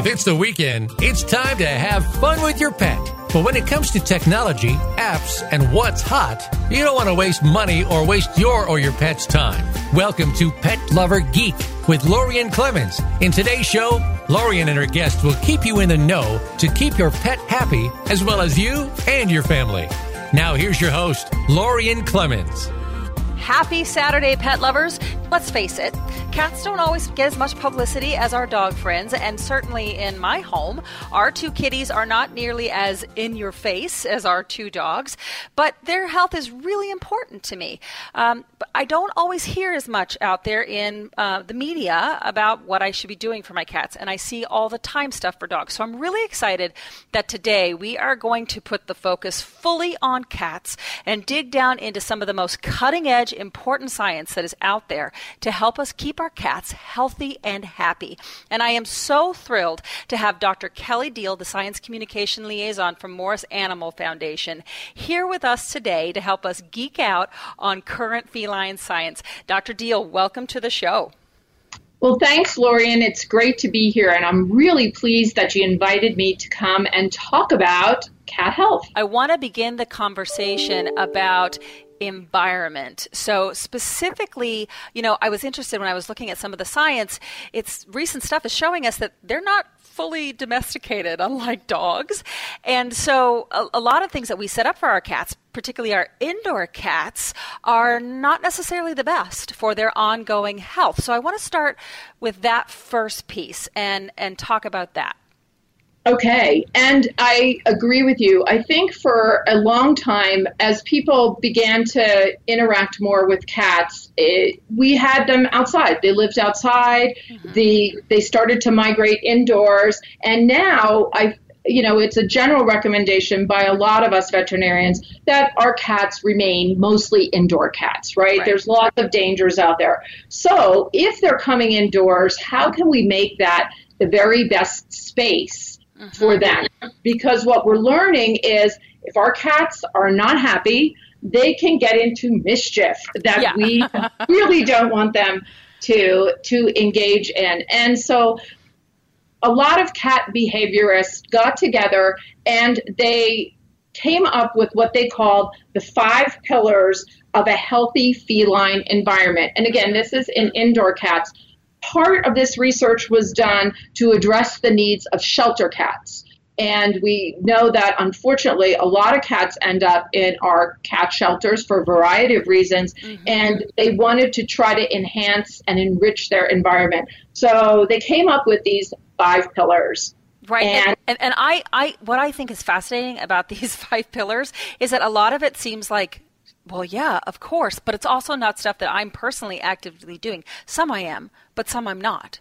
If it's the weekend, it's time to have fun with your pet. But when it comes to technology, apps, and what's hot, you don't want to waste money or waste your or your pet's time. Welcome to Pet Lover Geek with Lorien Clemens. In today's show, Lorien and her guests will keep you in the know to keep your pet happy as well as you and your family. Now here's your host, Lorien Clemens. Happy Saturday, pet lovers. Let's face it, cats don't always get as much publicity as our dog friends, and certainly in my home, our two kitties are not nearly as in your face as our two dogs, but their health is really important to me. Um, but I don't always hear as much out there in uh, the media about what I should be doing for my cats, and I see all the time stuff for dogs. So I'm really excited that today we are going to put the focus fully on cats and dig down into some of the most cutting edge, important science that is out there to help us keep our cats healthy and happy. And I am so thrilled to have Dr. Kelly Diehl, the Science Communication Liaison from Morris Animal Foundation, here with us today to help us geek out on current feline science. Dr. Diehl, welcome to the show. Well, thanks, Lorien. It's great to be here, and I'm really pleased that you invited me to come and talk about cat health. I want to begin the conversation about environment. So specifically, you know, I was interested when I was looking at some of the science, it's recent stuff is showing us that they're not fully domesticated unlike dogs. And so a, a lot of things that we set up for our cats, particularly our indoor cats, are not necessarily the best for their ongoing health. So I want to start with that first piece and and talk about that. Okay, and I agree with you. I think for a long time, as people began to interact more with cats, it, we had them outside. They lived outside. Mm-hmm. The they started to migrate indoors, and now I, you know, it's a general recommendation by a lot of us veterinarians that our cats remain mostly indoor cats. Right? right. There's lots of dangers out there. So if they're coming indoors, how can we make that the very best space? Mm-hmm. for them. Because what we're learning is if our cats are not happy, they can get into mischief that yeah. we really don't want them to to engage in. And so a lot of cat behaviorists got together and they came up with what they called the five pillars of a healthy feline environment. And again, this is in indoor cats part of this research was done to address the needs of shelter cats. And we know that unfortunately, a lot of cats end up in our cat shelters for a variety of reasons. Mm-hmm. And they wanted to try to enhance and enrich their environment. So they came up with these five pillars. Right. And, and, and, I, I, what I think is fascinating about these five pillars is that a lot of it seems like well, yeah, of course, but it's also not stuff that I'm personally actively doing. Some I am, but some I'm not.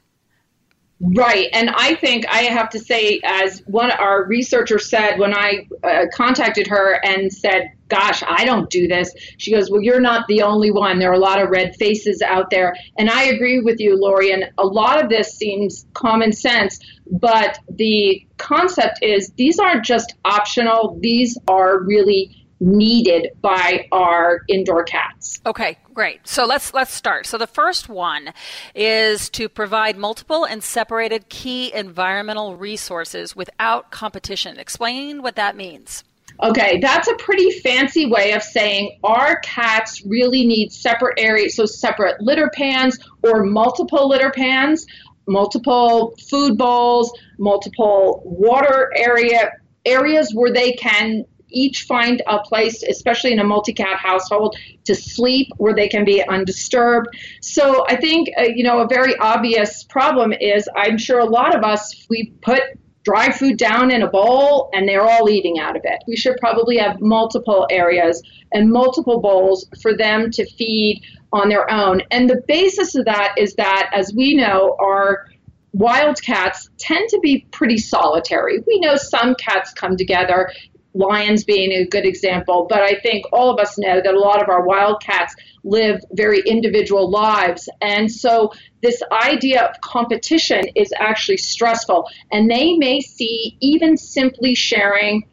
Right. And I think I have to say, as one our researchers said when I uh, contacted her and said, Gosh, I don't do this, she goes, Well, you're not the only one. There are a lot of red faces out there. And I agree with you, Lori. And a lot of this seems common sense, but the concept is these aren't just optional, these are really needed by our indoor cats. Okay, great. So let's let's start. So the first one is to provide multiple and separated key environmental resources without competition. Explain what that means. Okay, that's a pretty fancy way of saying our cats really need separate areas, so separate litter pans or multiple litter pans, multiple food bowls, multiple water area areas where they can each find a place, especially in a multi cat household, to sleep where they can be undisturbed. So I think, uh, you know, a very obvious problem is I'm sure a lot of us, we put dry food down in a bowl and they're all eating out of it. We should probably have multiple areas and multiple bowls for them to feed on their own. And the basis of that is that, as we know, our wild cats tend to be pretty solitary. We know some cats come together lions being a good example, but I think all of us know that a lot of our wildcats live very individual lives. And so this idea of competition is actually stressful. And they may see even simply sharing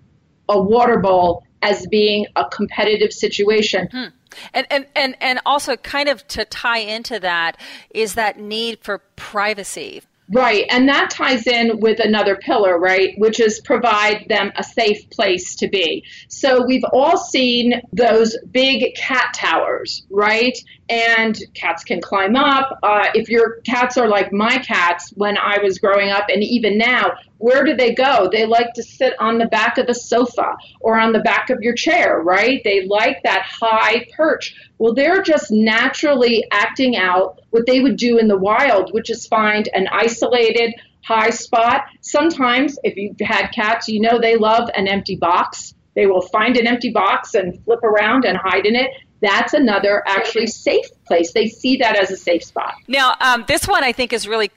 a water bowl as being a competitive situation. Hmm. And, and, and, and also, kind of to tie into that, is that need for privacy Right. And that ties in with another pillar, right? Which is provide them a safe place to be. So we've all seen those big cat towers, right? And cats can climb up. Uh, if your cats are like my cats when I was growing up, and even now, where do they go? They like to sit on the back of the sofa or on the back of your chair, right? They like that high perch. Well, they're just naturally acting out what they would do in the wild, which is find an isolated high spot. Sometimes, if you've had cats, you know they love an empty box. They will find an empty box and flip around and hide in it. That's another actually safe place. They see that as a safe spot. Now, um, this one I think is really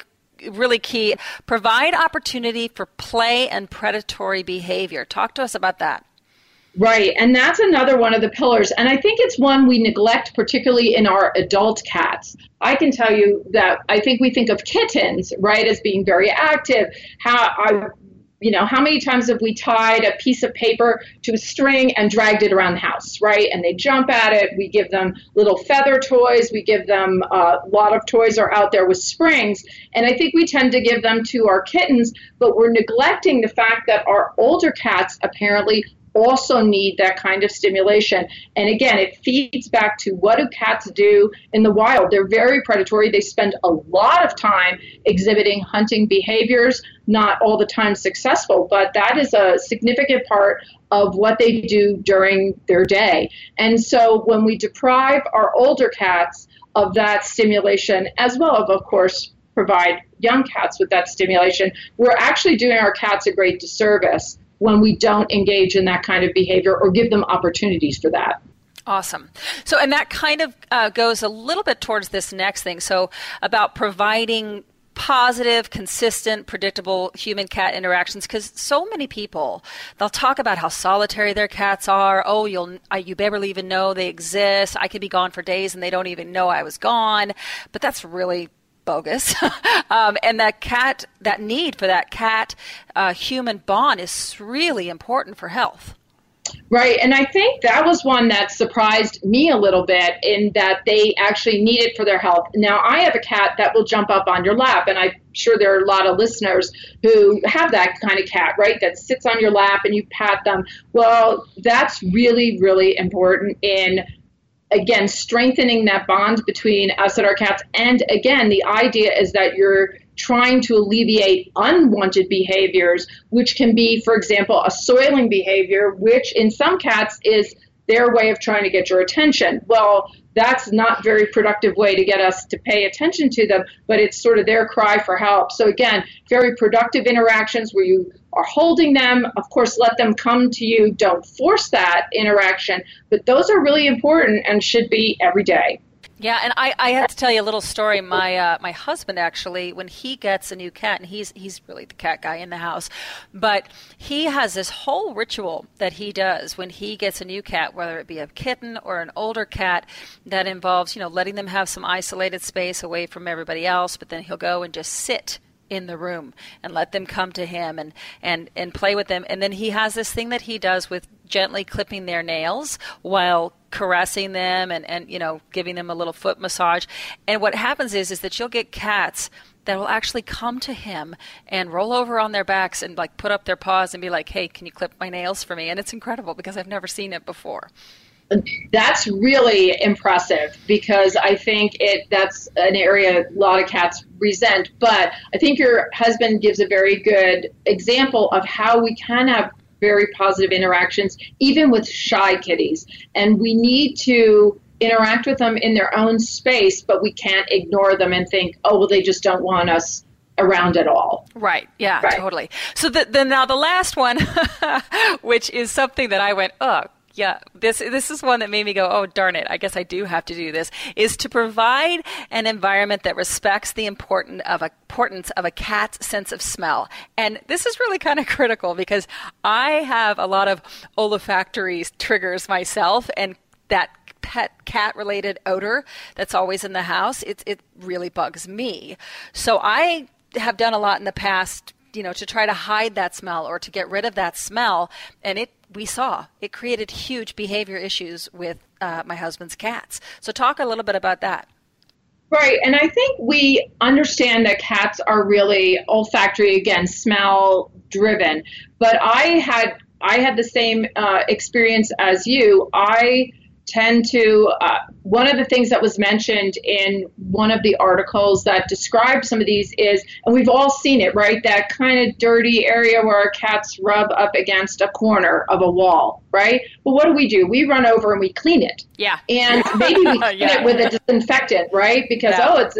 really key. Provide opportunity for play and predatory behavior. Talk to us about that. Right, and that's another one of the pillars. And I think it's one we neglect, particularly in our adult cats. I can tell you that I think we think of kittens, right, as being very active. How I you know, how many times have we tied a piece of paper to a string and dragged it around the house, right? And they jump at it. We give them little feather toys. We give them uh, a lot of toys are out there with springs. And I think we tend to give them to our kittens, but we're neglecting the fact that our older cats apparently also need that kind of stimulation. And again, it feeds back to what do cats do in the wild? They're very predatory. They spend a lot of time exhibiting hunting behaviors, not all the time successful, but that is a significant part of what they do during their day. And so when we deprive our older cats of that stimulation, as well as, of course, provide young cats with that stimulation, we're actually doing our cats a great disservice when we don't engage in that kind of behavior or give them opportunities for that. Awesome. So, and that kind of uh, goes a little bit towards this next thing. So, about providing positive, consistent, predictable human cat interactions because so many people they'll talk about how solitary their cats are. Oh, you'll I, you barely even know they exist. I could be gone for days and they don't even know I was gone. But that's really bogus. um, and that cat, that need for that cat uh, human bond is really important for health. Right. And I think that was one that surprised me a little bit in that they actually need it for their health. Now, I have a cat that will jump up on your lap, and I'm sure there are a lot of listeners who have that kind of cat, right? That sits on your lap and you pat them. Well, that's really, really important in again strengthening that bond between us and our cats. And again the idea is that you're trying to alleviate unwanted behaviors which can be for example a soiling behavior which in some cats is their way of trying to get your attention. Well that's not very productive way to get us to pay attention to them but it's sort of their cry for help. So again very productive interactions where you are holding them. Of course let them come to you. Don't force that interaction. But those are really important and should be every day. Yeah, and I, I have to tell you a little story. My uh, my husband actually, when he gets a new cat, and he's he's really the cat guy in the house, but he has this whole ritual that he does when he gets a new cat, whether it be a kitten or an older cat, that involves you know letting them have some isolated space away from everybody else, but then he'll go and just sit in the room and let them come to him and and and play with them. And then he has this thing that he does with gently clipping their nails while caressing them and and you know giving them a little foot massage. And what happens is is that you'll get cats that will actually come to him and roll over on their backs and like put up their paws and be like hey can you clip my nails for me? And it's incredible because I've never seen it before that's really impressive because I think it that's an area a lot of cats resent. But I think your husband gives a very good example of how we can have very positive interactions, even with shy kitties. And we need to interact with them in their own space, but we can't ignore them and think, oh, well, they just don't want us around at all. Right. Yeah, right. totally. So the, the, now the last one, which is something that I went, oh, yeah, this this is one that made me go, oh darn it! I guess I do have to do this. Is to provide an environment that respects the important of a, importance of a cat's sense of smell, and this is really kind of critical because I have a lot of olfactory triggers myself, and that pet cat related odor that's always in the house it it really bugs me. So I have done a lot in the past you know to try to hide that smell or to get rid of that smell and it we saw it created huge behavior issues with uh, my husband's cats so talk a little bit about that Right. And I think we understand that cats are really olfactory, again, smell driven. But I had I had the same uh, experience as you. I tend to, uh, one of the things that was mentioned in one of the articles that described some of these is, and we've all seen it, right? That kind of dirty area where our cats rub up against a corner of a wall, right? Well, what do we do? We run over and we clean it. Yeah. And maybe we clean yeah. it with a disinfectant, right? Because, yeah. oh, it's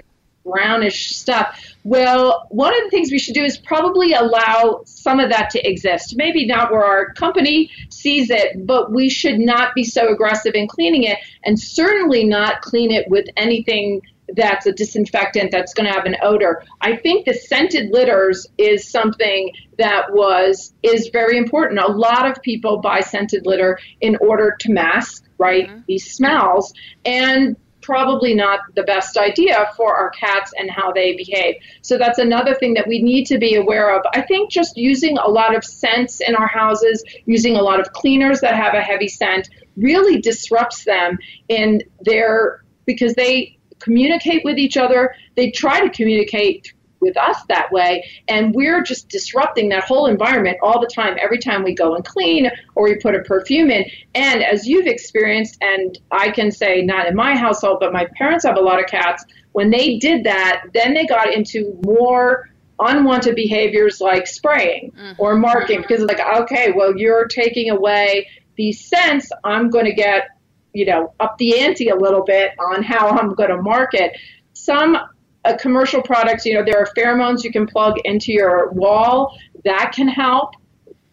brownish stuff. Well, one of the things we should do is probably allow some of that to exist. Maybe not where our company sees it, but we should not be so aggressive in cleaning it and certainly not clean it with anything that's a disinfectant that's going to have an odor. I think the scented litters is something that was is very important. A lot of people buy scented litter in order to mask right mm-hmm. these smells and probably not the best idea for our cats and how they behave. So that's another thing that we need to be aware of. I think just using a lot of scents in our houses, using a lot of cleaners that have a heavy scent, really disrupts them in their because they communicate with each other. They try to communicate with us that way. And we're just disrupting that whole environment all the time, every time we go and clean or we put a perfume in. And as you've experienced, and I can say not in my household, but my parents have a lot of cats, when they did that, then they got into more unwanted behaviors like spraying mm-hmm. or marking because it's like, okay, well, you're taking away these scents. I'm going to get, you know, up the ante a little bit on how I'm going to market. Some a commercial products, you know, there are pheromones you can plug into your wall that can help.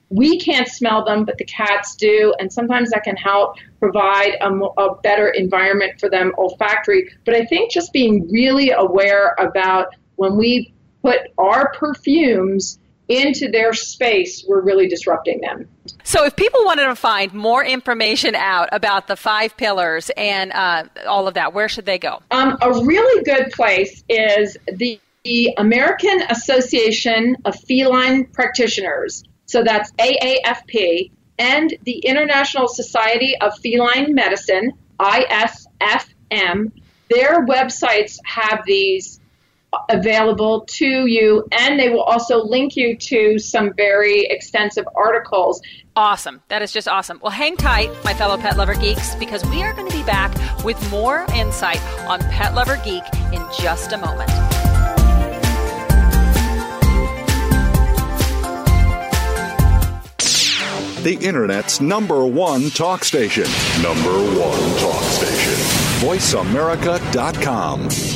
We can't smell them, but the cats do, and sometimes that can help provide a, a better environment for them olfactory. But I think just being really aware about when we put our perfumes into their space, we're really disrupting them. So, if people wanted to find more information out about the five pillars and uh, all of that, where should they go? Um, a really good place is the, the American Association of Feline Practitioners. So, that's AAFP, and the International Society of Feline Medicine, ISFM. Their websites have these available to you, and they will also link you to some very extensive articles. Awesome. That is just awesome. Well, hang tight, my fellow pet lover geeks, because we are going to be back with more insight on Pet Lover Geek in just a moment. The Internet's number one talk station. Number one talk station. VoiceAmerica.com.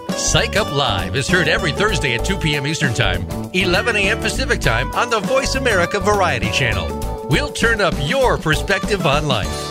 Psych Up Live is heard every Thursday at 2 p.m. Eastern Time, 11 a.m. Pacific Time on the Voice America Variety Channel. We'll turn up your perspective on life.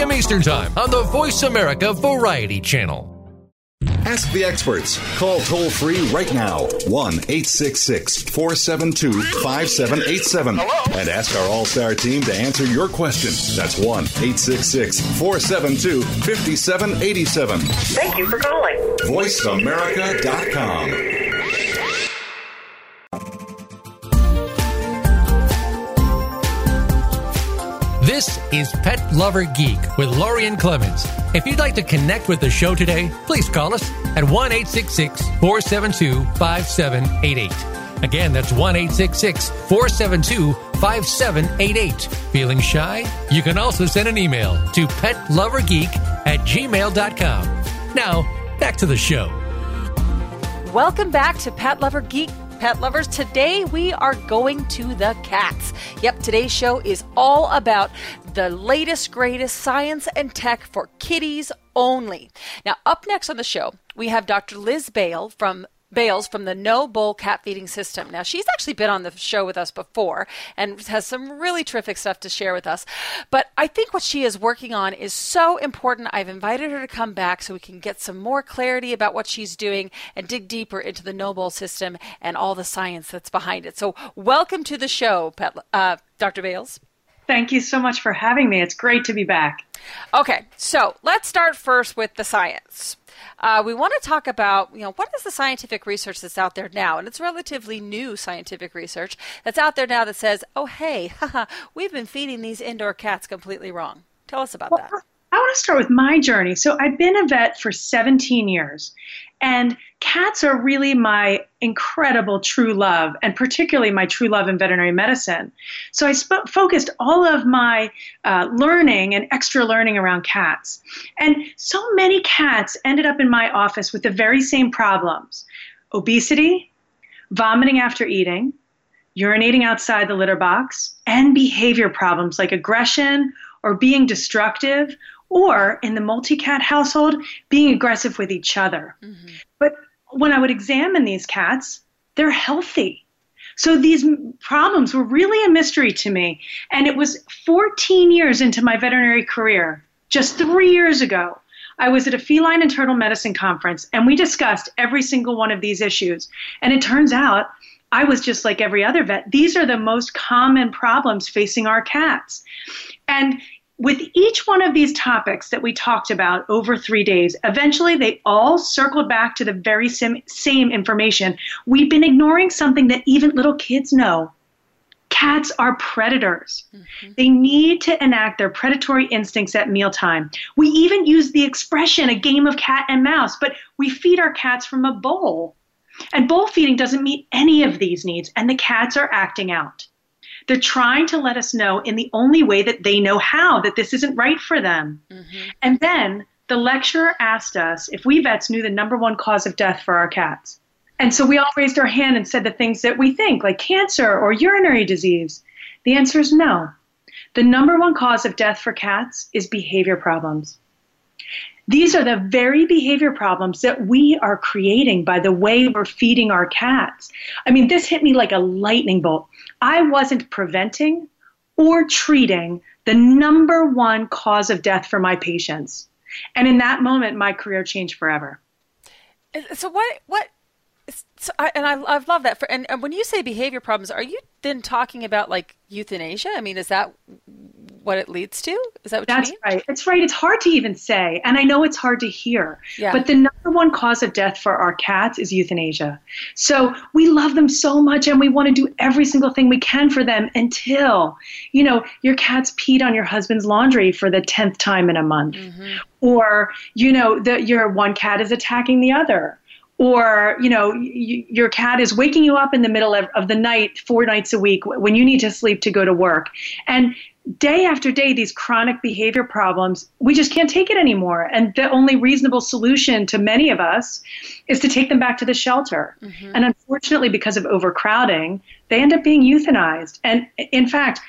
p.m. Eastern Time on the Voice America Variety Channel. Ask the experts. Call toll free right now 1 866 472 5787 and ask our All Star team to answer your question. That's 1 866 472 5787. Thank you for calling. VoiceAmerica.com. This is Pet Lover Geek with Lorien Clemens. If you'd like to connect with the show today, please call us at 1 472 5788. Again, that's 1 472 5788. Feeling shy? You can also send an email to petlovergeek at gmail.com. Now, back to the show. Welcome back to Pet Lover Geek pet lovers. Today we are going to the cats. Yep, today's show is all about the latest, greatest science and tech for kitties only. Now, up next on the show, we have Dr. Liz Bale from Bales from the No Bowl Cat Feeding System. Now, she's actually been on the show with us before and has some really terrific stuff to share with us. But I think what she is working on is so important. I've invited her to come back so we can get some more clarity about what she's doing and dig deeper into the No Bowl system and all the science that's behind it. So, welcome to the show, Pet, uh, Dr. Bales. Thank you so much for having me. It's great to be back. Okay, so let's start first with the science. Uh, we want to talk about, you know, what is the scientific research that's out there now? And it's relatively new scientific research that's out there now that says, oh, hey, haha, we've been feeding these indoor cats completely wrong. Tell us about well, that. I want to start with my journey. So I've been a vet for 17 years, and cats are really my incredible true love, and particularly my true love in veterinary medicine. So I sp- focused all of my uh, learning and extra learning around cats. And so many cats ended up in my office with the very same problems obesity, vomiting after eating, urinating outside the litter box, and behavior problems like aggression or being destructive or in the multi cat household, being aggressive with each other. Mm-hmm. But when I would examine these cats, they're healthy. So these problems were really a mystery to me. And it was 14 years into my veterinary career, just three years ago. I was at a feline internal medicine conference and we discussed every single one of these issues. And it turns out I was just like every other vet. These are the most common problems facing our cats. And with each one of these topics that we talked about over three days, eventually they all circled back to the very sim- same information. We've been ignoring something that even little kids know. Cats are predators. Mm-hmm. They need to enact their predatory instincts at mealtime. We even use the expression a game of cat and mouse, but we feed our cats from a bowl. And bowl feeding doesn't meet any of these needs, and the cats are acting out. They're trying to let us know in the only way that they know how that this isn't right for them. Mm-hmm. And then the lecturer asked us if we vets knew the number one cause of death for our cats. And so we all raised our hand and said the things that we think, like cancer or urinary disease. The answer is no. The number one cause of death for cats is behavior problems. These are the very behavior problems that we are creating by the way we're feeding our cats. I mean, this hit me like a lightning bolt. I wasn't preventing or treating the number one cause of death for my patients. And in that moment, my career changed forever. So what what so I, and I, I love that. For, and, and, when you say behavior problems, are you then talking about like euthanasia? I mean, is that what it leads to? Is that what That's you mean? right. It's right. It's hard to even say, and I know it's hard to hear. Yeah. But the number one cause of death for our cats is euthanasia. So we love them so much, and we want to do every single thing we can for them until, you know, your cat's peed on your husband's laundry for the tenth time in a month, mm-hmm. or you know, that your one cat is attacking the other or you know y- your cat is waking you up in the middle of, of the night four nights a week when you need to sleep to go to work and day after day these chronic behavior problems we just can't take it anymore. And the only reasonable solution to many of us is to take them back to the shelter. Mm-hmm. and unfortunately because of overcrowding they end up being euthanized. And in fact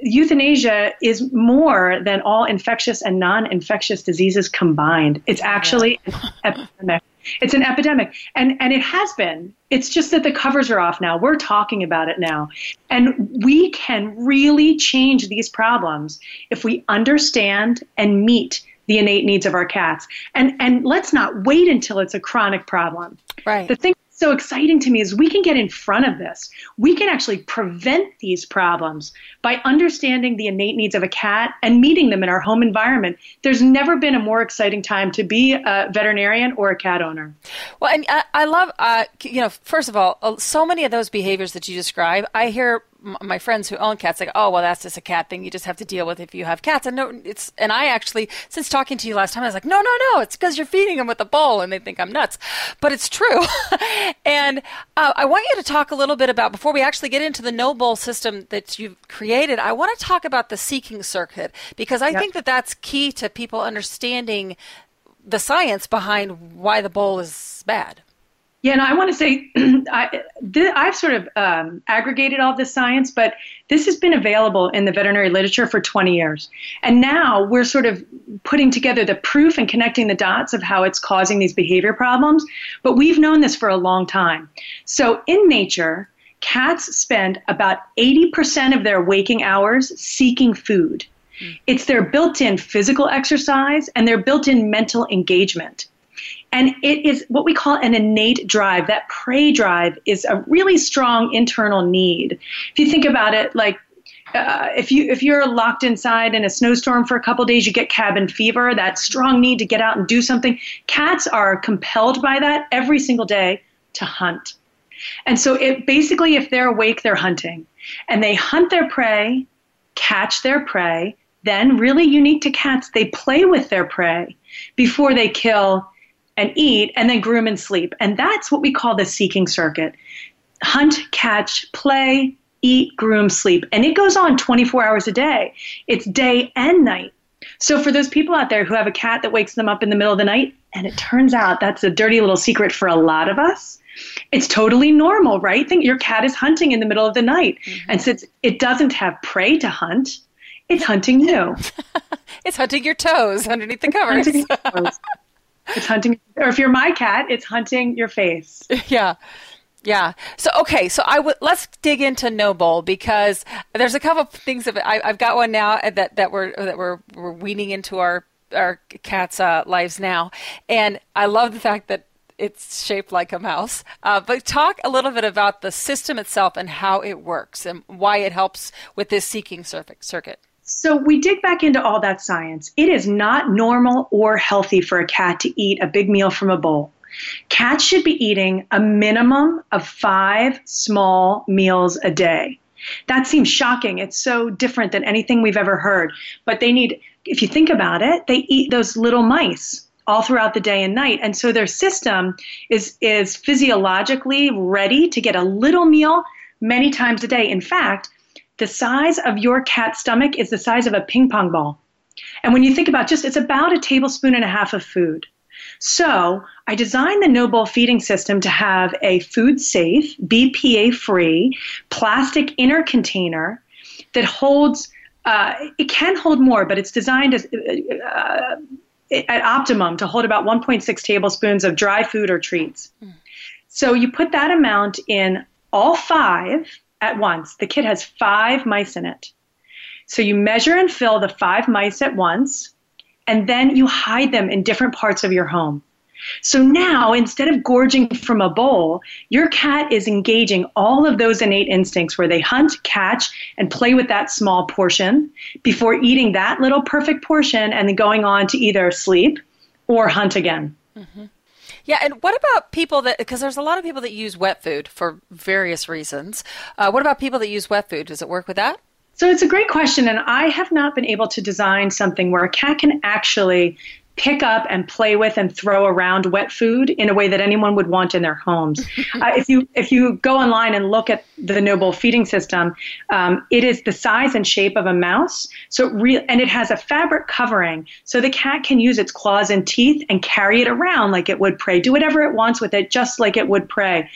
euthanasia is more than all infectious and non-infectious diseases combined. It's actually yeah. an epidemic it's an epidemic, and and it has been. It's just that the covers are off now. We're talking about it now, and we can really change these problems if we understand and meet the innate needs of our cats. And and let's not wait until it's a chronic problem. Right. The thing so exciting to me is we can get in front of this. We can actually prevent these problems by understanding the innate needs of a cat and meeting them in our home environment. There's never been a more exciting time to be a veterinarian or a cat owner. Well, and I, I love, uh, you know, first of all, uh, so many of those behaviors that you describe, I hear my friends who own cats like, oh well, that's just a cat thing. You just have to deal with if you have cats. And no, it's and I actually since talking to you last time, I was like, no, no, no, it's because you're feeding them with a bowl, and they think I'm nuts, but it's true. and uh, I want you to talk a little bit about before we actually get into the no bowl system that you've created. I want to talk about the seeking circuit because I yep. think that that's key to people understanding the science behind why the bowl is bad. Yeah, and I want to say I, have sort of um, aggregated all this science, but this has been available in the veterinary literature for 20 years. And now we're sort of putting together the proof and connecting the dots of how it's causing these behavior problems. But we've known this for a long time. So in nature, cats spend about 80% of their waking hours seeking food. Mm. It's their built in physical exercise and their built in mental engagement. And it is what we call an innate drive. That prey drive is a really strong internal need. If you think about it, like uh, if you if you're locked inside in a snowstorm for a couple days, you get cabin fever. That strong need to get out and do something. Cats are compelled by that every single day to hunt. And so it basically, if they're awake, they're hunting, and they hunt their prey, catch their prey. Then, really unique to cats, they play with their prey before they kill and eat and then groom and sleep. And that's what we call the seeking circuit hunt, catch, play, eat, groom, sleep. And it goes on 24 hours a day. It's day and night. So for those people out there who have a cat that wakes them up in the middle of the night, and it turns out that's a dirty little secret for a lot of us. It's totally normal, right? Think your cat is hunting in the middle of the night. Mm-hmm. And since it doesn't have prey to hunt, it's hunting you. it's hunting your toes underneath the covers. It's hunting, or if you're my cat, it's hunting your face. Yeah. Yeah. So okay. So I would let's dig into No Bowl because there's a couple things of I, have got one now that that we're that we're we're weaning into our our cats' uh, lives now, and I love the fact that it's shaped like a mouse. Uh, but talk a little bit about the system itself and how it works and why it helps with this seeking circuit. So we dig back into all that science. It is not normal or healthy for a cat to eat a big meal from a bowl. Cats should be eating a minimum of five small meals a day. That seems shocking. It's so different than anything we've ever heard. But they need, if you think about it, they eat those little mice all throughout the day and night. And so their system is, is physiologically ready to get a little meal many times a day. In fact, the size of your cat's stomach is the size of a ping pong ball. And when you think about just, it's about a tablespoon and a half of food. So I designed the No Bowl feeding system to have a food safe, BPA free, plastic inner container that holds, uh, it can hold more, but it's designed as, uh, at optimum to hold about 1.6 tablespoons of dry food or treats. Mm. So you put that amount in all five at once. The kit has five mice in it. So you measure and fill the five mice at once, and then you hide them in different parts of your home. So now, instead of gorging from a bowl, your cat is engaging all of those innate instincts where they hunt, catch, and play with that small portion before eating that little perfect portion and then going on to either sleep or hunt again. Mm-hmm. Yeah, and what about people that, because there's a lot of people that use wet food for various reasons. Uh, what about people that use wet food? Does it work with that? So it's a great question, and I have not been able to design something where a cat can actually pick up and play with and throw around wet food in a way that anyone would want in their homes. uh, if you if you go online and look at the No Bowl feeding system, um, it is the size and shape of a mouse. So it re- and it has a fabric covering, so the cat can use its claws and teeth and carry it around like it would prey, do whatever it wants with it, just like it would prey.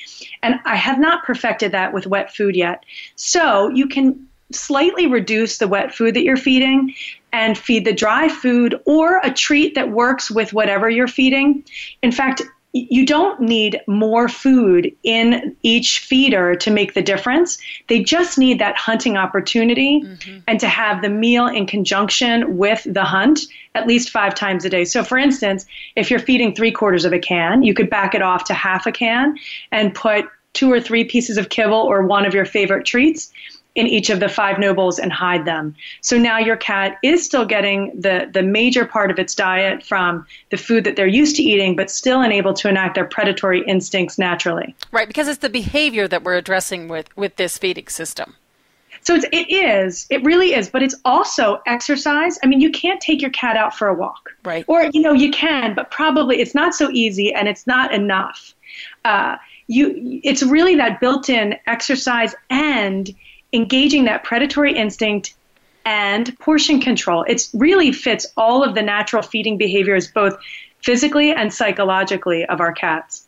And I have not perfected that with wet food yet. So you can slightly reduce the wet food that you're feeding and feed the dry food or a treat that works with whatever you're feeding. In fact, you don't need more food in each feeder to make the difference. They just need that hunting opportunity mm-hmm. and to have the meal in conjunction with the hunt at least five times a day. So, for instance, if you're feeding three quarters of a can, you could back it off to half a can and put two or three pieces of kibble or one of your favorite treats in each of the five nobles and hide them. So now your cat is still getting the, the major part of its diet from the food that they're used to eating, but still unable to enact their predatory instincts naturally. Right, because it's the behavior that we're addressing with, with this feeding system. So it's, it is, it really is, but it's also exercise. I mean, you can't take your cat out for a walk. Right. Or, you know, you can, but probably it's not so easy and it's not enough. Uh, you, it's really that built in exercise and engaging that predatory instinct and portion control. It really fits all of the natural feeding behaviors, both physically and psychologically, of our cats.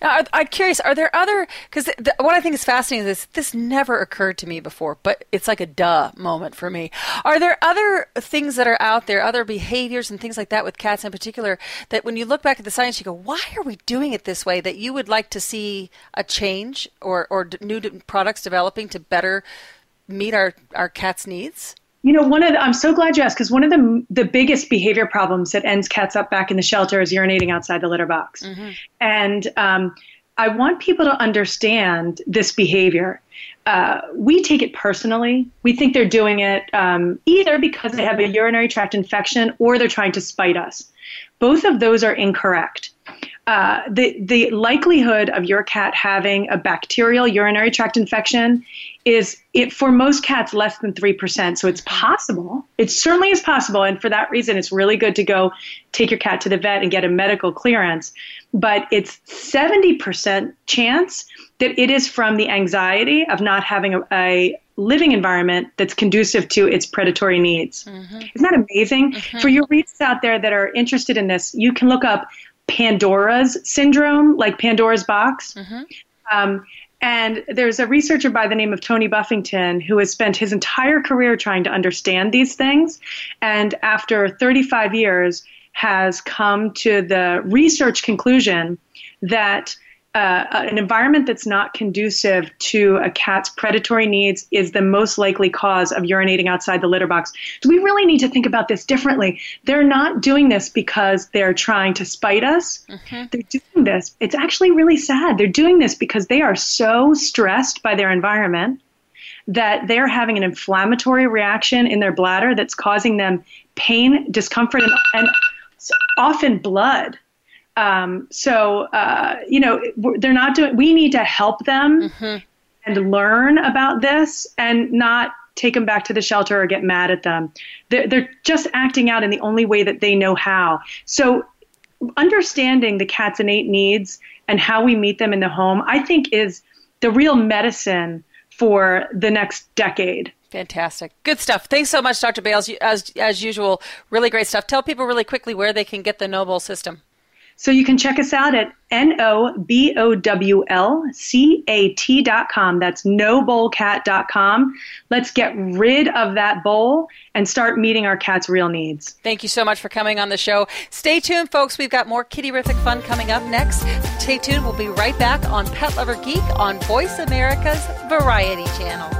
Now, I'm curious, are there other, because th- what I think is fascinating is this, this never occurred to me before, but it's like a duh moment for me. Are there other things that are out there, other behaviors and things like that with cats in particular, that when you look back at the science, you go, why are we doing it this way? That you would like to see a change or, or new products developing to better meet our, our cats' needs? You know, one of the, I'm so glad you asked because one of the the biggest behavior problems that ends cats up back in the shelter is urinating outside the litter box, mm-hmm. and um, I want people to understand this behavior. Uh, we take it personally. We think they're doing it um, either because they have a urinary tract infection or they're trying to spite us. Both of those are incorrect. Uh, the the likelihood of your cat having a bacterial urinary tract infection is it for most cats less than 3%. So it's possible. It certainly is possible. And for that reason, it's really good to go take your cat to the vet and get a medical clearance. But it's 70% chance that it is from the anxiety of not having a, a living environment that's conducive to its predatory needs. Mm-hmm. Isn't that amazing? Mm-hmm. For your readers out there that are interested in this, you can look up Pandora's syndrome, like Pandora's box. Mm-hmm. Um, and there's a researcher by the name of Tony Buffington who has spent his entire career trying to understand these things. And after 35 years, has come to the research conclusion that uh, an environment that's not conducive to a cat's predatory needs is the most likely cause of urinating outside the litter box. So we really need to think about this differently. They're not doing this because they're trying to spite us. Mm-hmm. They're doing this. It's actually really sad. They're doing this because they are so stressed by their environment that they're having an inflammatory reaction in their bladder that's causing them pain, discomfort, and, and often blood. Um, so, uh, you know, they're not doing, we need to help them mm-hmm. and learn about this and not take them back to the shelter or get mad at them. They're, they're just acting out in the only way that they know how. So, understanding the cat's innate needs and how we meet them in the home, I think, is the real medicine for the next decade. Fantastic. Good stuff. Thanks so much, Dr. Bales. As, as usual, really great stuff. Tell people really quickly where they can get the No Bowl system. So you can check us out at N-O-B-O-W-L-C-A-T dot. That's nobowlcat.com. Let's get rid of that bowl and start meeting our cat's real needs. Thank you so much for coming on the show. Stay tuned, folks. We've got more kitty-rific fun coming up next. Stay tuned. We'll be right back on Pet Lover Geek on Voice America's Variety Channel.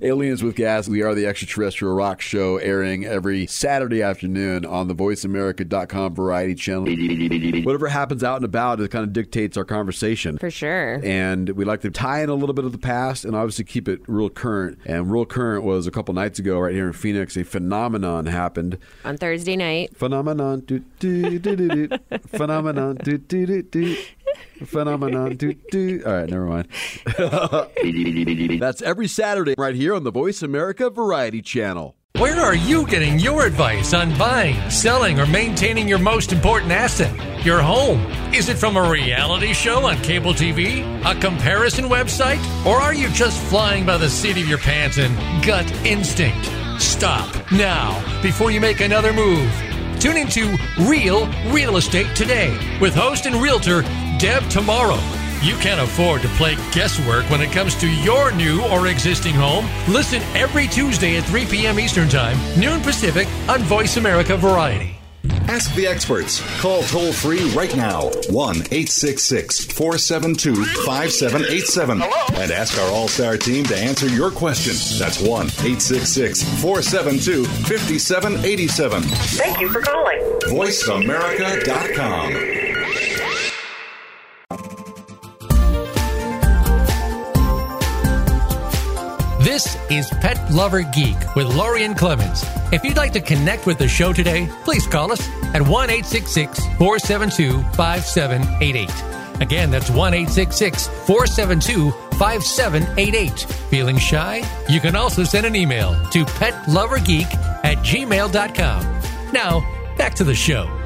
Aliens with Gas. We are the extraterrestrial rock show airing every Saturday afternoon on the VoiceAmerica.com variety channel. Whatever happens out and about, it kind of dictates our conversation. For sure. And we like to tie in a little bit of the past and obviously keep it real current. And real current was a couple nights ago right here in Phoenix, a phenomenon happened on Thursday night. Phenomenon. Do, do, do, do, do. Phenomenon. Do, do, do, do. Phenomenon. Do, do. All right, never mind. That's every Saturday right here on the Voice America Variety Channel. Where are you getting your advice on buying, selling, or maintaining your most important asset, your home? Is it from a reality show on cable TV, a comparison website, or are you just flying by the seat of your pants and gut instinct? Stop now before you make another move. Tune into Real Real Estate today with host and realtor Deb Tomorrow. You can't afford to play guesswork when it comes to your new or existing home. Listen every Tuesday at 3 p.m. Eastern Time, noon Pacific on Voice America Variety. Ask the experts. Call toll free right now 1 866 472 5787 and ask our All Star team to answer your question. That's 1 866 472 5787. Thank you for calling. VoiceAmerica.com. This is Pet Lover Geek with Lorien Clemens. If you'd like to connect with the show today, please call us at 1 472 5788. Again, that's 1 472 5788. Feeling shy? You can also send an email to petlovergeek at gmail.com. Now, back to the show.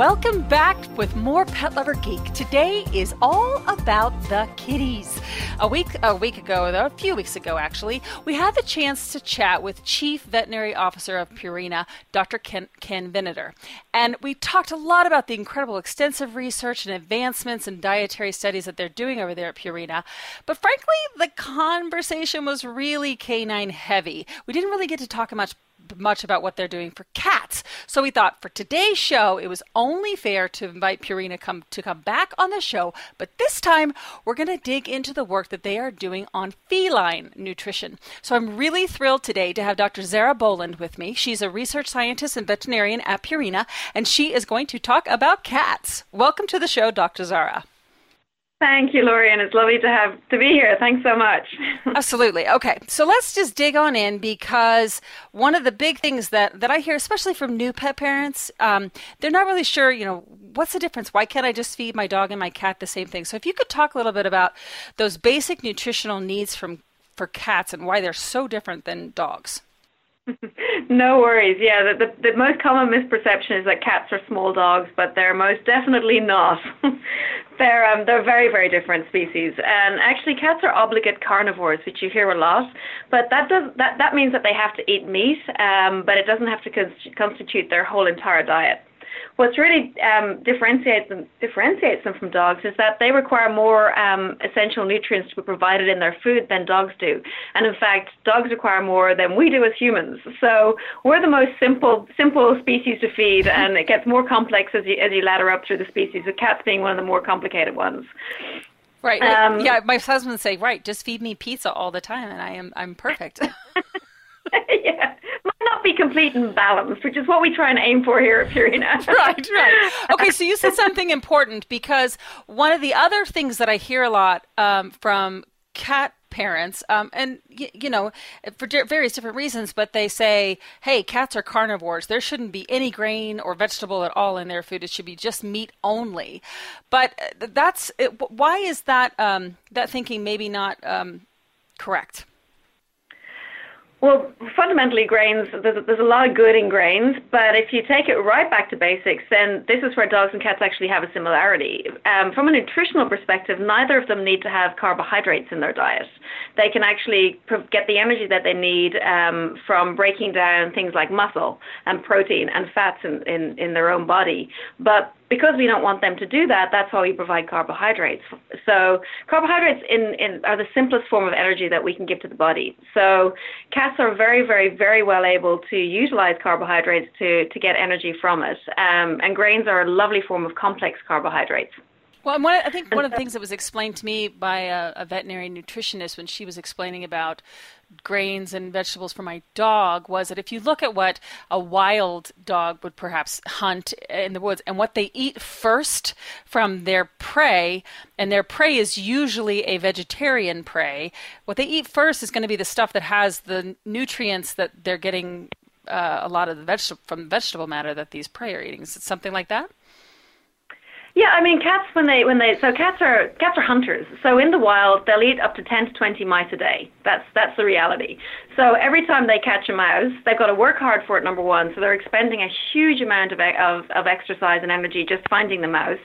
Welcome back with more Pet Lover Geek. Today is all about the kitties. A week a week ago, a few weeks ago actually, we had the chance to chat with Chief Veterinary Officer of Purina, Dr. Ken, Ken Venator. And we talked a lot about the incredible extensive research and advancements in dietary studies that they're doing over there at Purina. But frankly, the conversation was really canine heavy. We didn't really get to talk much much about what they're doing for cats. So we thought for today's show, it was only fair to invite Purina come to come back on the show, but this time we're going to dig into the work that they are doing on feline nutrition. So I'm really thrilled today to have Dr. Zara Boland with me. She's a research scientist and veterinarian at Purina, and she is going to talk about cats. Welcome to the show, Dr. Zara. Thank you, Lori, and it's lovely to have to be here. Thanks so much. Absolutely. Okay, so let's just dig on in because one of the big things that that I hear, especially from new pet parents, um, they're not really sure. You know, what's the difference? Why can't I just feed my dog and my cat the same thing? So, if you could talk a little bit about those basic nutritional needs from for cats and why they're so different than dogs. no worries. Yeah, the, the, the most common misperception is that cats are small dogs, but they're most definitely not. they're um, they're very very different species, and actually cats are obligate carnivores, which you hear a lot. But that does that that means that they have to eat meat, um, but it doesn't have to constitute their whole entire diet what's really um, differentiates them differentiates them from dogs is that they require more um, essential nutrients to be provided in their food than dogs do, and in fact, dogs require more than we do as humans. So we're the most simple simple species to feed, and it gets more complex as you as you ladder up through the species. With cats being one of the more complicated ones. Right. Um, yeah. My husband would say, "Right, just feed me pizza all the time, and I am I'm perfect." yeah. Might not be complete and balanced, which is what we try and aim for here at Purina. right, right. Okay, so you said something important because one of the other things that I hear a lot um, from cat parents um, and y- you know for di- various different reasons but they say hey cats are carnivores. There shouldn't be any grain or vegetable at all in their food. It should be just meat only. But uh, that's it, why is that um, that thinking maybe not um, correct well, fundamentally, grains, there's, there's a lot of good in grains, but if you take it right back to basics, then this is where dogs and cats actually have a similarity. Um, from a nutritional perspective, neither of them need to have carbohydrates in their diet. They can actually get the energy that they need um, from breaking down things like muscle and protein and fats in, in, in their own body. But because we don't want them to do that, that's why we provide carbohydrates. So carbohydrates in, in, are the simplest form of energy that we can give to the body. So cats are very, very, very well able to utilize carbohydrates to, to get energy from it. Um, and grains are a lovely form of complex carbohydrates. Well, one, I think one of the things that was explained to me by a, a, veterinary nutritionist when she was explaining about grains and vegetables for my dog was that if you look at what a wild dog would perhaps hunt in the woods and what they eat first from their prey, and their prey is usually a vegetarian prey, what they eat first is going to be the stuff that has the nutrients that they're getting uh, a lot of the vegetable from vegetable matter that these prey are eating. Is it something like that? Yeah, I mean cats when they when they so cats are cats are hunters. So in the wild they'll eat up to 10 to 20 mice a day. That's that's the reality. So every time they catch a mouse, they've got to work hard for it number 1. So they're expending a huge amount of of, of exercise and energy just finding the mouse.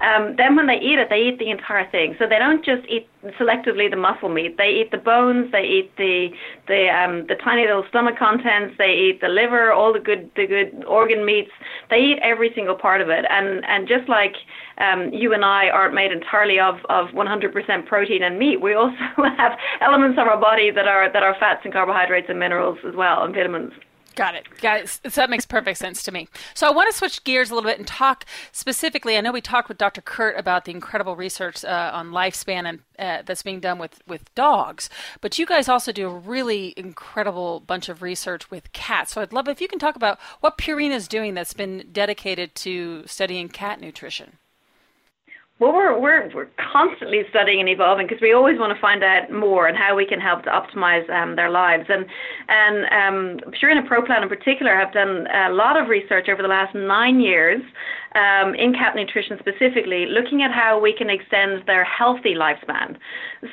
Um, then when they eat it, they eat the entire thing. So they don't just eat selectively the muscle meat. They eat the bones, they eat the the um, the tiny little stomach contents, they eat the liver, all the good the good organ meats. They eat every single part of it. And and just like um, you and I aren't made entirely of, of 100% protein and meat. We also have elements of our body that are that are fats and carbohydrates and minerals as well and vitamins. Got it. It. So that makes perfect sense to me. So I want to switch gears a little bit and talk specifically. I know we talked with Dr. Kurt about the incredible research uh, on lifespan and uh, that's being done with with dogs, but you guys also do a really incredible bunch of research with cats. So I'd love if you can talk about what Purina is doing that's been dedicated to studying cat nutrition. Well, we're, we're, we're constantly studying and evolving because we always want to find out more and how we can help to optimize um, their lives. And, and um, Purina ProPlan in particular have done a lot of research over the last nine years um, in cat nutrition specifically, looking at how we can extend their healthy lifespan.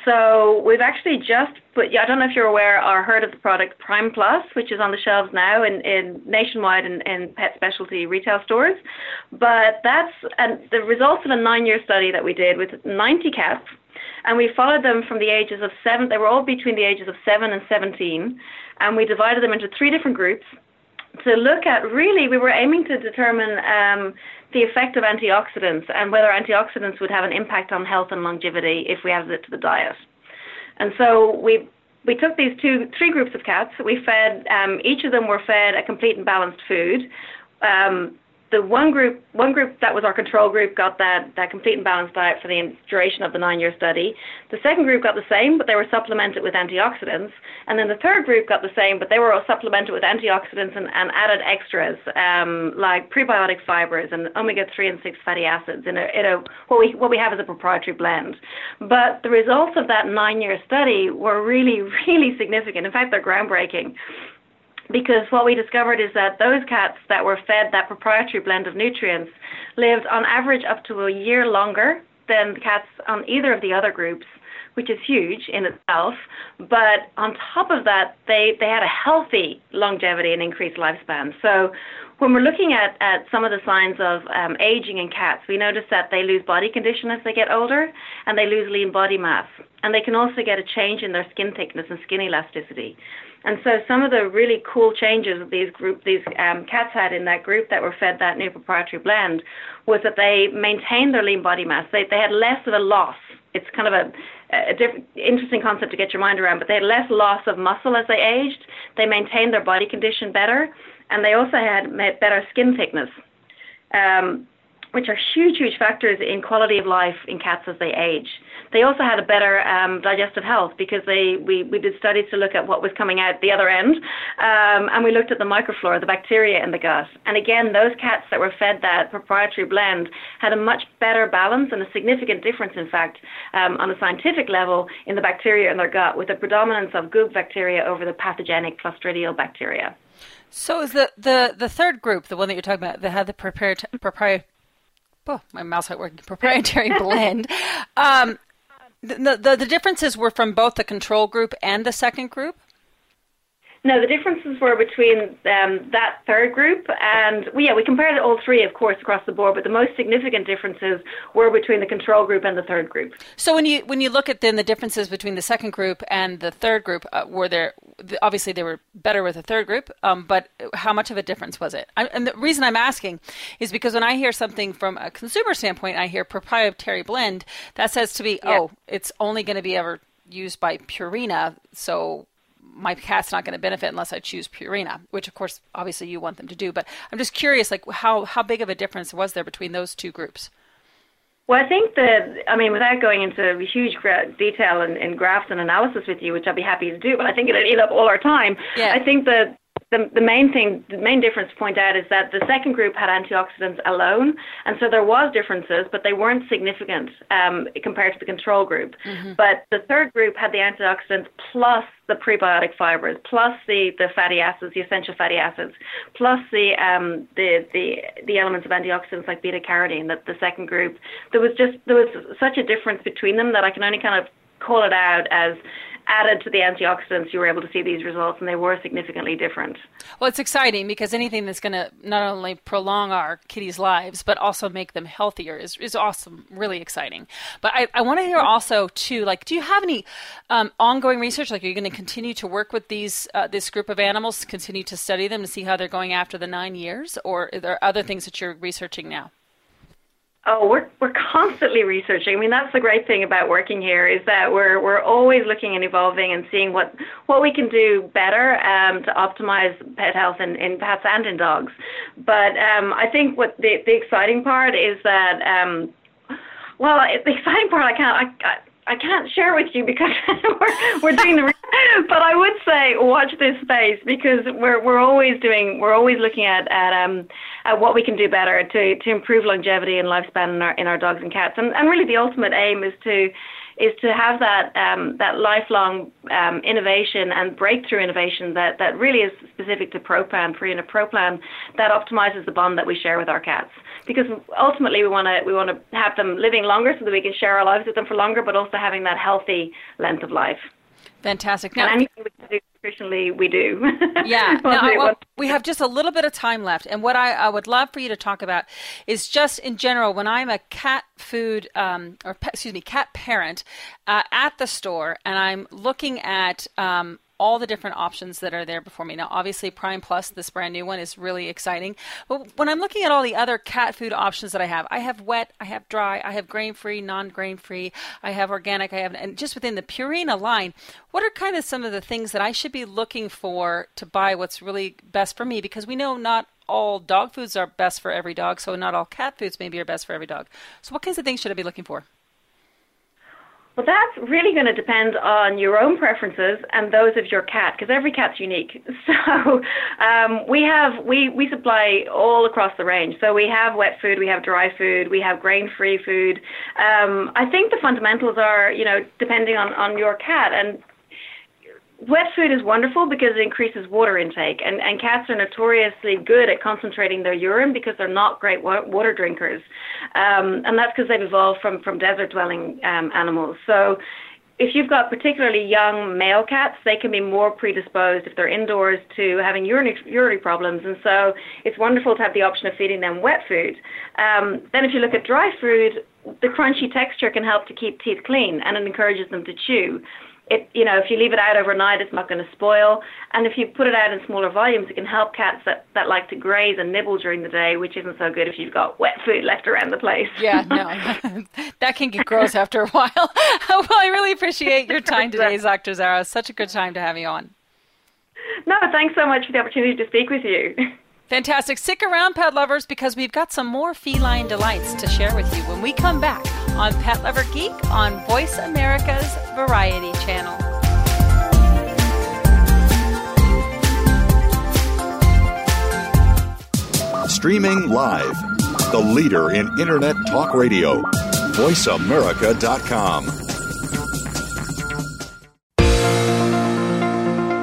So we've actually just put, I don't know if you're aware or heard of the product Prime Plus, which is on the shelves now in, in nationwide in, in pet specialty retail stores. But that's and the results of a nine-year study that we did with 90 cats and we followed them from the ages of seven. They were all between the ages of seven and 17, and we divided them into three different groups to look at. Really, we were aiming to determine um, the effect of antioxidants and whether antioxidants would have an impact on health and longevity if we added it to the diet. And so we we took these two three groups of cats. We fed um, each of them were fed a complete and balanced food. Um, the one group one group that was our control group got that, that complete and balanced diet for the duration of the nine year study. The second group got the same, but they were supplemented with antioxidants. And then the third group got the same, but they were all supplemented with antioxidants and, and added extras um, like prebiotic fibers and omega three and six fatty acids in a, in a what we what we have as a proprietary blend. But the results of that nine year study were really, really significant. In fact, they're groundbreaking because what we discovered is that those cats that were fed that proprietary blend of nutrients lived on average up to a year longer than cats on either of the other groups, which is huge in itself. But on top of that, they, they had a healthy longevity and increased lifespan. So when we're looking at, at some of the signs of um, aging in cats, we notice that they lose body condition as they get older and they lose lean body mass. And they can also get a change in their skin thickness and skin elasticity. And so some of the really cool changes that these group these um, cats had in that group that were fed that new proprietary blend was that they maintained their lean body mass. They they had less of a loss. It's kind of a, a different, interesting concept to get your mind around, but they had less loss of muscle as they aged. They maintained their body condition better, and they also had better skin thickness. Um, which are huge, huge factors in quality of life in cats as they age. They also had a better um, digestive health because they we, we did studies to look at what was coming out the other end, um, and we looked at the microflora, the bacteria in the gut. And again, those cats that were fed that proprietary blend had a much better balance and a significant difference, in fact, um, on a scientific level in the bacteria in their gut, with a predominance of good bacteria over the pathogenic Clostridial bacteria. So is the, the, the third group, the one that you're talking about, that had the proprietary oh, my mouse not working, proprietary blend. Um, the, the, the differences were from both the control group and the second group? No, the differences were between um, that third group, and well, yeah, we compared all three, of course, across the board. But the most significant differences were between the control group and the third group. So when you when you look at then the differences between the second group and the third group, uh, were there obviously they were better with the third group, um, but how much of a difference was it? I, and the reason I'm asking is because when I hear something from a consumer standpoint, I hear proprietary blend that says to me, yeah. oh, it's only going to be ever used by Purina, so my cat's not going to benefit unless I choose Purina, which of course, obviously, you want them to do. But I'm just curious, like how how big of a difference was there between those two groups? Well, I think that, I mean, without going into huge detail and, and graphs and analysis with you, which I'd be happy to do, but I think it'd eat up all our time. Yeah. I think that the, the main thing, the main difference to point out is that the second group had antioxidants alone, and so there was differences, but they weren't significant um, compared to the control group. Mm-hmm. But the third group had the antioxidants plus the prebiotic fibers, plus the, the fatty acids, the essential fatty acids, plus the um, the, the the elements of antioxidants like beta carotene. That the second group, there was just there was such a difference between them that I can only kind of call it out as added to the antioxidants, you were able to see these results, and they were significantly different. Well, it's exciting because anything that's going to not only prolong our kitties' lives but also make them healthier is, is awesome, really exciting. But I, I want to hear also too, like, do you have any um, ongoing research? Like, are you going to continue to work with these uh, this group of animals, continue to study them to see how they're going after the nine years, or are there other things that you're researching now? Oh, we're we're constantly researching. I mean, that's the great thing about working here is that we're we're always looking and evolving and seeing what what we can do better um, to optimize pet health in, in pets and in dogs. But um, I think what the the exciting part is that um, well, the exciting part I can't I, I can't share with you because we're, we're doing the. but I would say watch this space because we're we're always doing we're always looking at at um at what we can do better to to improve longevity and lifespan in our in our dogs and cats and and really the ultimate aim is to is to have that um, that lifelong um, innovation and breakthrough innovation that, that really is specific to ProPlan, Purina ProPlan, that optimizes the bond that we share with our cats. Because ultimately we want to we want to have them living longer so that we can share our lives with them for longer, but also having that healthy length of life. Fantastic. Now, and anything we can do nutritionally, we do. Yeah. now, well, we have just a little bit of time left, and what I, I, would love for you to talk about is just in general when I'm a cat food um, or excuse me cat parent uh, at the store, and I'm looking at um, all the different options that are there before me. Now, obviously, Prime Plus, this brand new one, is really exciting. But when I'm looking at all the other cat food options that I have, I have wet, I have dry, I have grain free, non grain free, I have organic, I have, and just within the Purina line, what are kind of some of the things that I should be looking for to buy what's really best for me? Because we know not all dog foods are best for every dog, so not all cat foods maybe are best for every dog. So, what kinds of things should I be looking for? Well, that's really going to depend on your own preferences and those of your cat, because every cat's unique. So um, we have we we supply all across the range. So we have wet food, we have dry food, we have grain-free food. Um, I think the fundamentals are, you know, depending on on your cat and wet food is wonderful because it increases water intake, and, and cats are notoriously good at concentrating their urine because they're not great wa- water drinkers, um, and that's because they've evolved from from desert dwelling um, animals. So. If you've got particularly young male cats, they can be more predisposed if they're indoors to having urinary, urinary problems. And so it's wonderful to have the option of feeding them wet food. Um, then, if you look at dry food, the crunchy texture can help to keep teeth clean and it encourages them to chew it you know if you leave it out overnight it's not going to spoil. And if you put it out in smaller volumes it can help cats that, that like to graze and nibble during the day which isn't so good if you've got wet food left around the place. Yeah no. That can get gross after a while. Well i really appreciate your time today dr zara. Such a good time to have you on. No thanks so much for the opportunity to speak with you Fantastic. Stick around, pet lovers, because we've got some more feline delights to share with you when we come back on Pet Lover Geek on Voice America's Variety Channel. Streaming live, the leader in Internet talk radio, voiceamerica.com.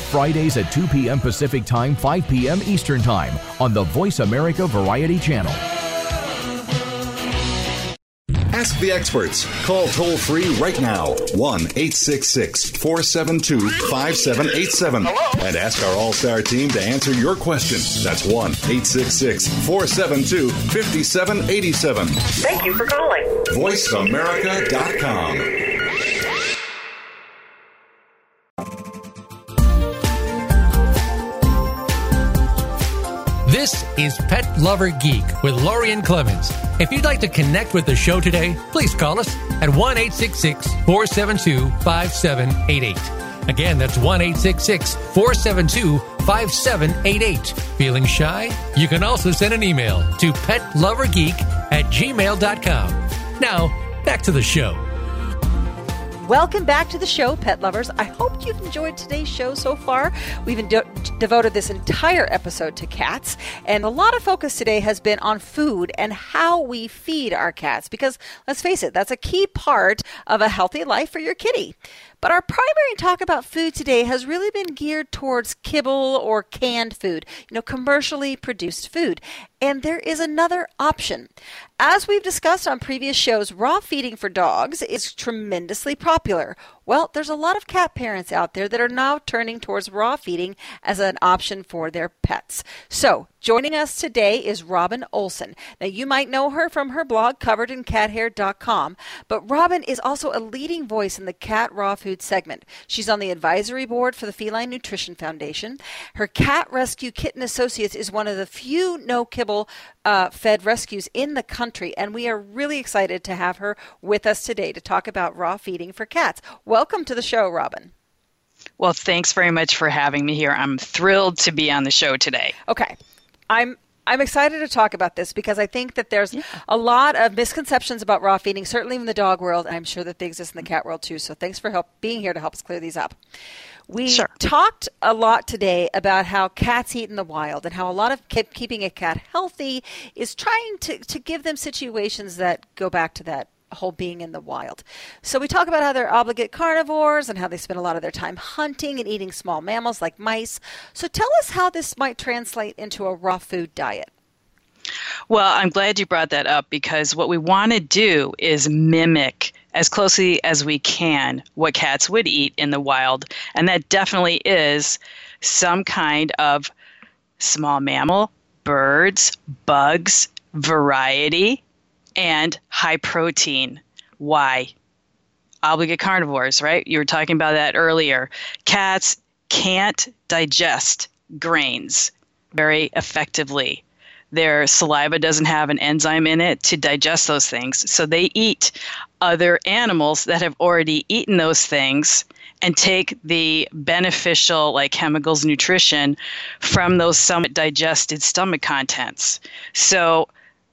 Fridays at 2 p.m. Pacific Time, 5 p.m. Eastern Time on the Voice America Variety Channel. Ask the experts. Call toll free right now 1 866 472 5787 and ask our All Star team to answer your question. That's 1 866 472 5787. Thank you for calling. VoiceAmerica.com. This is Pet Lover Geek with Lorien Clemens. If you'd like to connect with the show today, please call us at 1 472 5788. Again, that's 1 472 5788. Feeling shy? You can also send an email to petlovergeek at gmail.com. Now, back to the show. Welcome back to the show, pet lovers. I hope you've enjoyed today's show so far. We've de- devoted this entire episode to cats, and a lot of focus today has been on food and how we feed our cats because let's face it, that's a key part of a healthy life for your kitty. But our primary talk about food today has really been geared towards kibble or canned food, you know, commercially produced food. And there is another option. As we've discussed on previous shows, raw feeding for dogs is tremendously popular. Well, there's a lot of cat parents out there that are now turning towards raw feeding as an option for their pets. So, joining us today is Robin Olson. Now, you might know her from her blog coveredinCathair.com, but Robin is also a leading voice in the cat raw food segment. She's on the advisory board for the Feline Nutrition Foundation. Her Cat Rescue Kitten Associates is one of the few no kibble uh, fed rescues in the country, and we are really excited to have her with us today to talk about raw feeding for cats. Welcome to the show, Robin. Well, thanks very much for having me here. I'm thrilled to be on the show today. Okay. I'm I'm excited to talk about this because I think that there's yeah. a lot of misconceptions about raw feeding, certainly in the dog world, and I'm sure that they exist in the cat world too. So thanks for help being here to help us clear these up. We sure. talked a lot today about how cats eat in the wild and how a lot of keeping a cat healthy is trying to, to give them situations that go back to that whole being in the wild. So we talk about how they're obligate carnivores and how they spend a lot of their time hunting and eating small mammals like mice. So tell us how this might translate into a raw food diet. Well, I'm glad you brought that up because what we want to do is mimic as closely as we can what cats would eat in the wild. And that definitely is some kind of small mammal, birds, bugs, variety, and high protein. Why? Obligate carnivores, right? You were talking about that earlier. Cats can't digest grains very effectively. Their saliva doesn't have an enzyme in it to digest those things. So they eat other animals that have already eaten those things and take the beneficial, like chemicals, nutrition from those somewhat digested stomach contents. So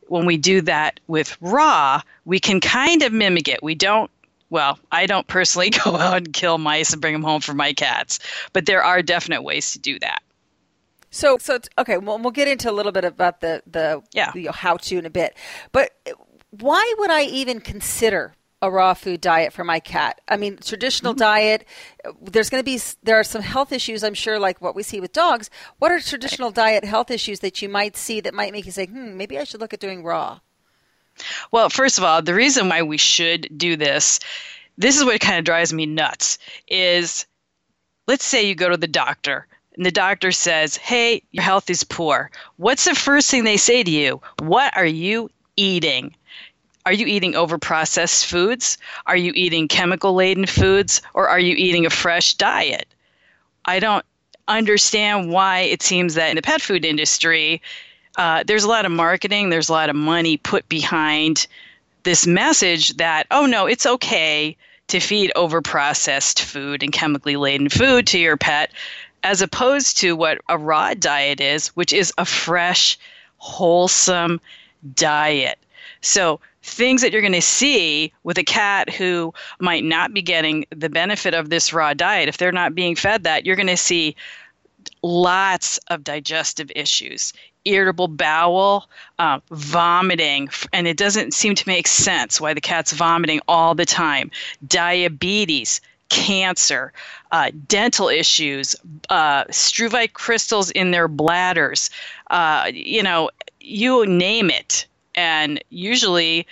when we do that with raw, we can kind of mimic it. We don't well, I don't personally go out and kill mice and bring them home for my cats, but there are definite ways to do that. So, so okay, well, we'll get into a little bit about the the, yeah. the how to in a bit. But why would I even consider a raw food diet for my cat. I mean, traditional mm-hmm. diet. There's going to be there are some health issues. I'm sure, like what we see with dogs. What are traditional diet health issues that you might see that might make you say, "Hmm, maybe I should look at doing raw"? Well, first of all, the reason why we should do this, this is what kind of drives me nuts. Is let's say you go to the doctor and the doctor says, "Hey, your health is poor." What's the first thing they say to you? What are you eating? Are you eating overprocessed foods? Are you eating chemical laden foods? Or are you eating a fresh diet? I don't understand why it seems that in the pet food industry, uh, there's a lot of marketing, there's a lot of money put behind this message that, oh no, it's okay to feed overprocessed food and chemically laden food to your pet, as opposed to what a raw diet is, which is a fresh, wholesome diet. So things that you're going to see with a cat who might not be getting the benefit of this raw diet, if they're not being fed that, you're going to see lots of digestive issues irritable bowel, uh, vomiting, and it doesn't seem to make sense why the cat's vomiting all the time, diabetes, cancer, uh, dental issues, uh, struvite crystals in their bladders, uh, you know, you name it and usually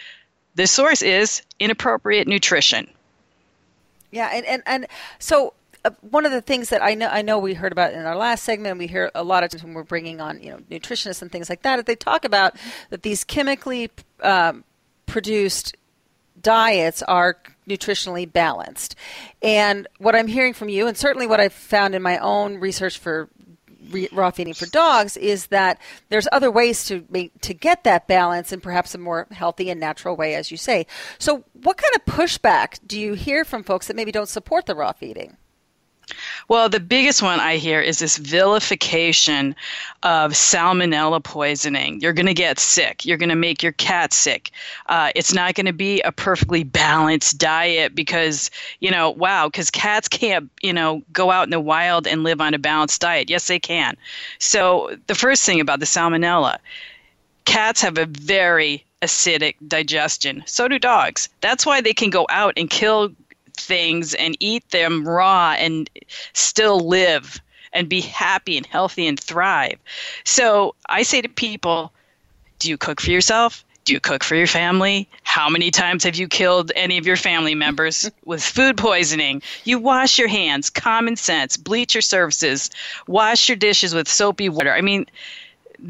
the source is inappropriate nutrition. Yeah, and and, and so uh, one of the things that I know I know we heard about in our last segment, and we hear a lot of times when we're bringing on you know nutritionists and things like that, they talk about that these chemically um, produced diets are nutritionally balanced. And what I'm hearing from you, and certainly what I've found in my own research for raw feeding for dogs is that there's other ways to make, to get that balance in perhaps a more healthy and natural way, as you say. So, what kind of pushback do you hear from folks that maybe don't support the raw feeding? Well, the biggest one I hear is this vilification of salmonella poisoning. You're going to get sick. You're going to make your cat sick. Uh, it's not going to be a perfectly balanced diet because, you know, wow, because cats can't, you know, go out in the wild and live on a balanced diet. Yes, they can. So, the first thing about the salmonella cats have a very acidic digestion. So do dogs. That's why they can go out and kill things and eat them raw and still live and be happy and healthy and thrive. So I say to people, do you cook for yourself? Do you cook for your family? How many times have you killed any of your family members with food poisoning? You wash your hands, common sense, bleach your surfaces, wash your dishes with soapy water. I mean,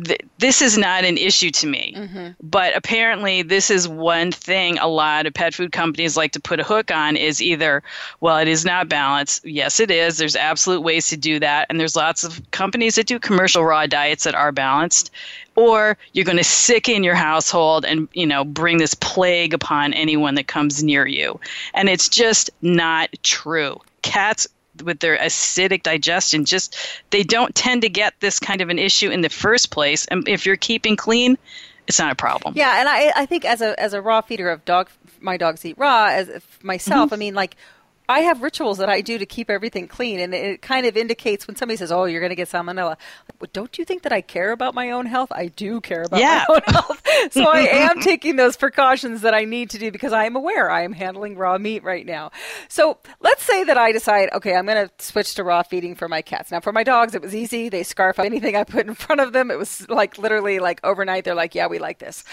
th- this is not an issue to me. Mm-hmm. But apparently, this is one thing a lot of pet food companies like to put a hook on is either, well, it is not balanced. Yes, it is. There's absolute ways to do that. And there's lots of companies that do commercial raw diets that are balanced. Or you're going to sicken your household and, you know, bring this plague upon anyone that comes near you. And it's just not true. Cats with their acidic digestion just they don't tend to get this kind of an issue in the first place and if you're keeping clean it's not a problem Yeah, and I, I think as a as a raw feeder of dog, my dogs eat raw. As myself, Mhm. I mean, like I have rituals that I do to keep everything clean, and it kind of indicates when somebody says, "Oh, you're going to get salmonella." Like, well, don't you think that I care about my own health? I do care about Yeah. my own health, so I am taking those precautions that I need to do because I am aware I am handling raw meat right now. So let's say that I decide, okay, I'm going to switch to raw feeding for my cats. Now, for my dogs, it was easy. They scarf up anything I put in front of them. It was like literally like overnight. They're like, "Yeah, we like this."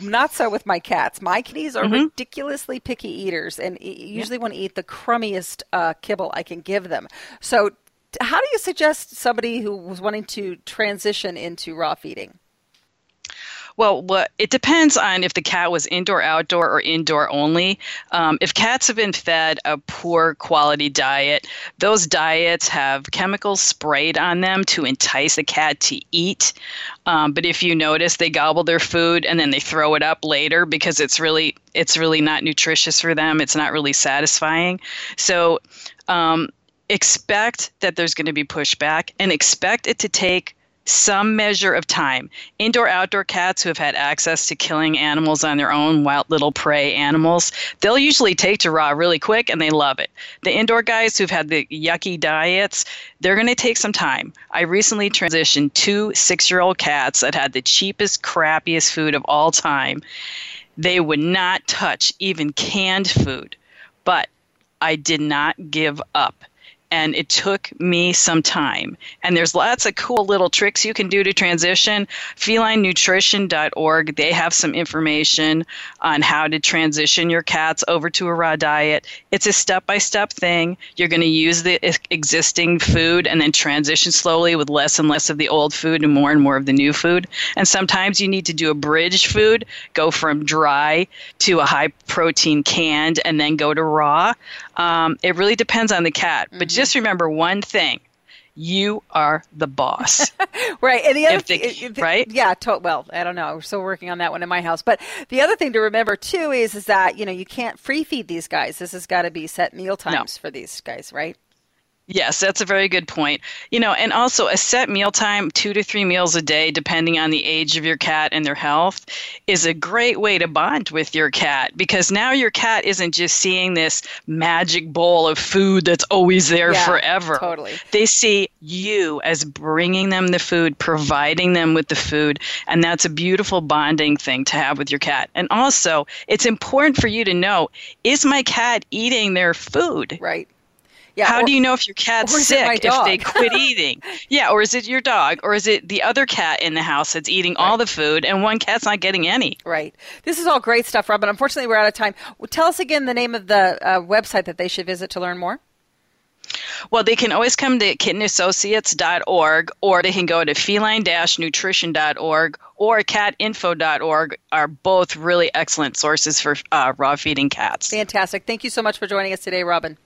Not so with my cats. My kitties are Mhm. ridiculously picky eaters and usually want to eat the crummiest uh, kibble I can give them. So, how do you suggest somebody who was wanting to transition into raw feeding? Well, what it depends on if the cat was indoor, outdoor, or indoor only. Um, if cats have been fed a poor quality diet, those diets have chemicals sprayed on them to entice the cat to eat. Um, but if you notice, they gobble their food and then they throw it up later because it's really it's really not nutritious for them. It's not really satisfying. So. Um, expect that there's going to be pushback and expect it to take some measure of time. Indoor outdoor cats who have had access to killing animals on their own, wild little prey animals, they'll usually take to raw really quick and they love it. The indoor guys who've had the yucky diets, they're going to take some time. I recently transitioned two six year old cats that had the cheapest, crappiest food of all time. They would not touch even canned food, but I did not give up and it took me some time. And there's lots of cool little tricks you can do to transition. FelineNutrition.org, they have some information on how to transition your cats over to a raw diet. It's a step by step thing. You're going to use the existing food and then transition slowly with less and less of the old food and more and more of the new food. And sometimes you need to do a bridge food, go from dry to a high protein canned, and then go to raw. Um, it really depends on the cat. But just remember one thing you are the boss. Right, and the other If they- thi- thi- right? Yeah, to- well, I don't know. We're still working on that one in my house. But the other thing to remember too is is that you know you can't free feed these guys. This has got to be set meal times for these guys, right? Yes, that's a very good point. You know, and also a set meal time, two to three meals a day, depending on the age of your cat and their health, is a great way to bond with your cat because now your cat isn't just seeing this magic bowl of food that's always there Yeah, forever. totally. They see you as bringing them the food, providing them with the food, and that's a beautiful bonding thing to have with your cat. And also, it's important for you to know is my cat eating their food? Right. Yeah. How or- do you know if your cat's or is it my sick if they quit eating? Yeah, or is it your dog? Or is it the other cat in the house that's eating all the food and one cat's not getting any? Right. This is all great stuff, Rob. But unfortunately, we're out of time. Well, tell us again the name of the uh, website that they should visit to learn more. Well, they can always come to kittenassociates.org or they can go to feline-nutrition.org or catinfo.org are both really excellent sources for uh, raw feeding cats. Fantastic. Thank you so much for joining us today, Robin.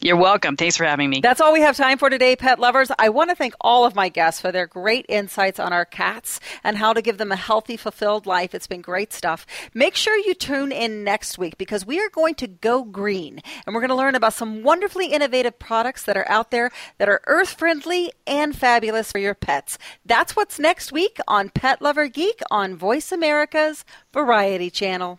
You're welcome. Thanks for having me. That's all we have time for today, pet lovers. I want to thank all of my guests for their great insights on our cats and how to give them a healthy, fulfilled life. It's been great stuff. Make sure you tune in next week because we are going to go green and we're going to learn about some wonderfully innovative products that are out there that are earth friendly and fabulous for your pets. That's what's next week on Pet Lover Geek on Voice America's Variety Channel.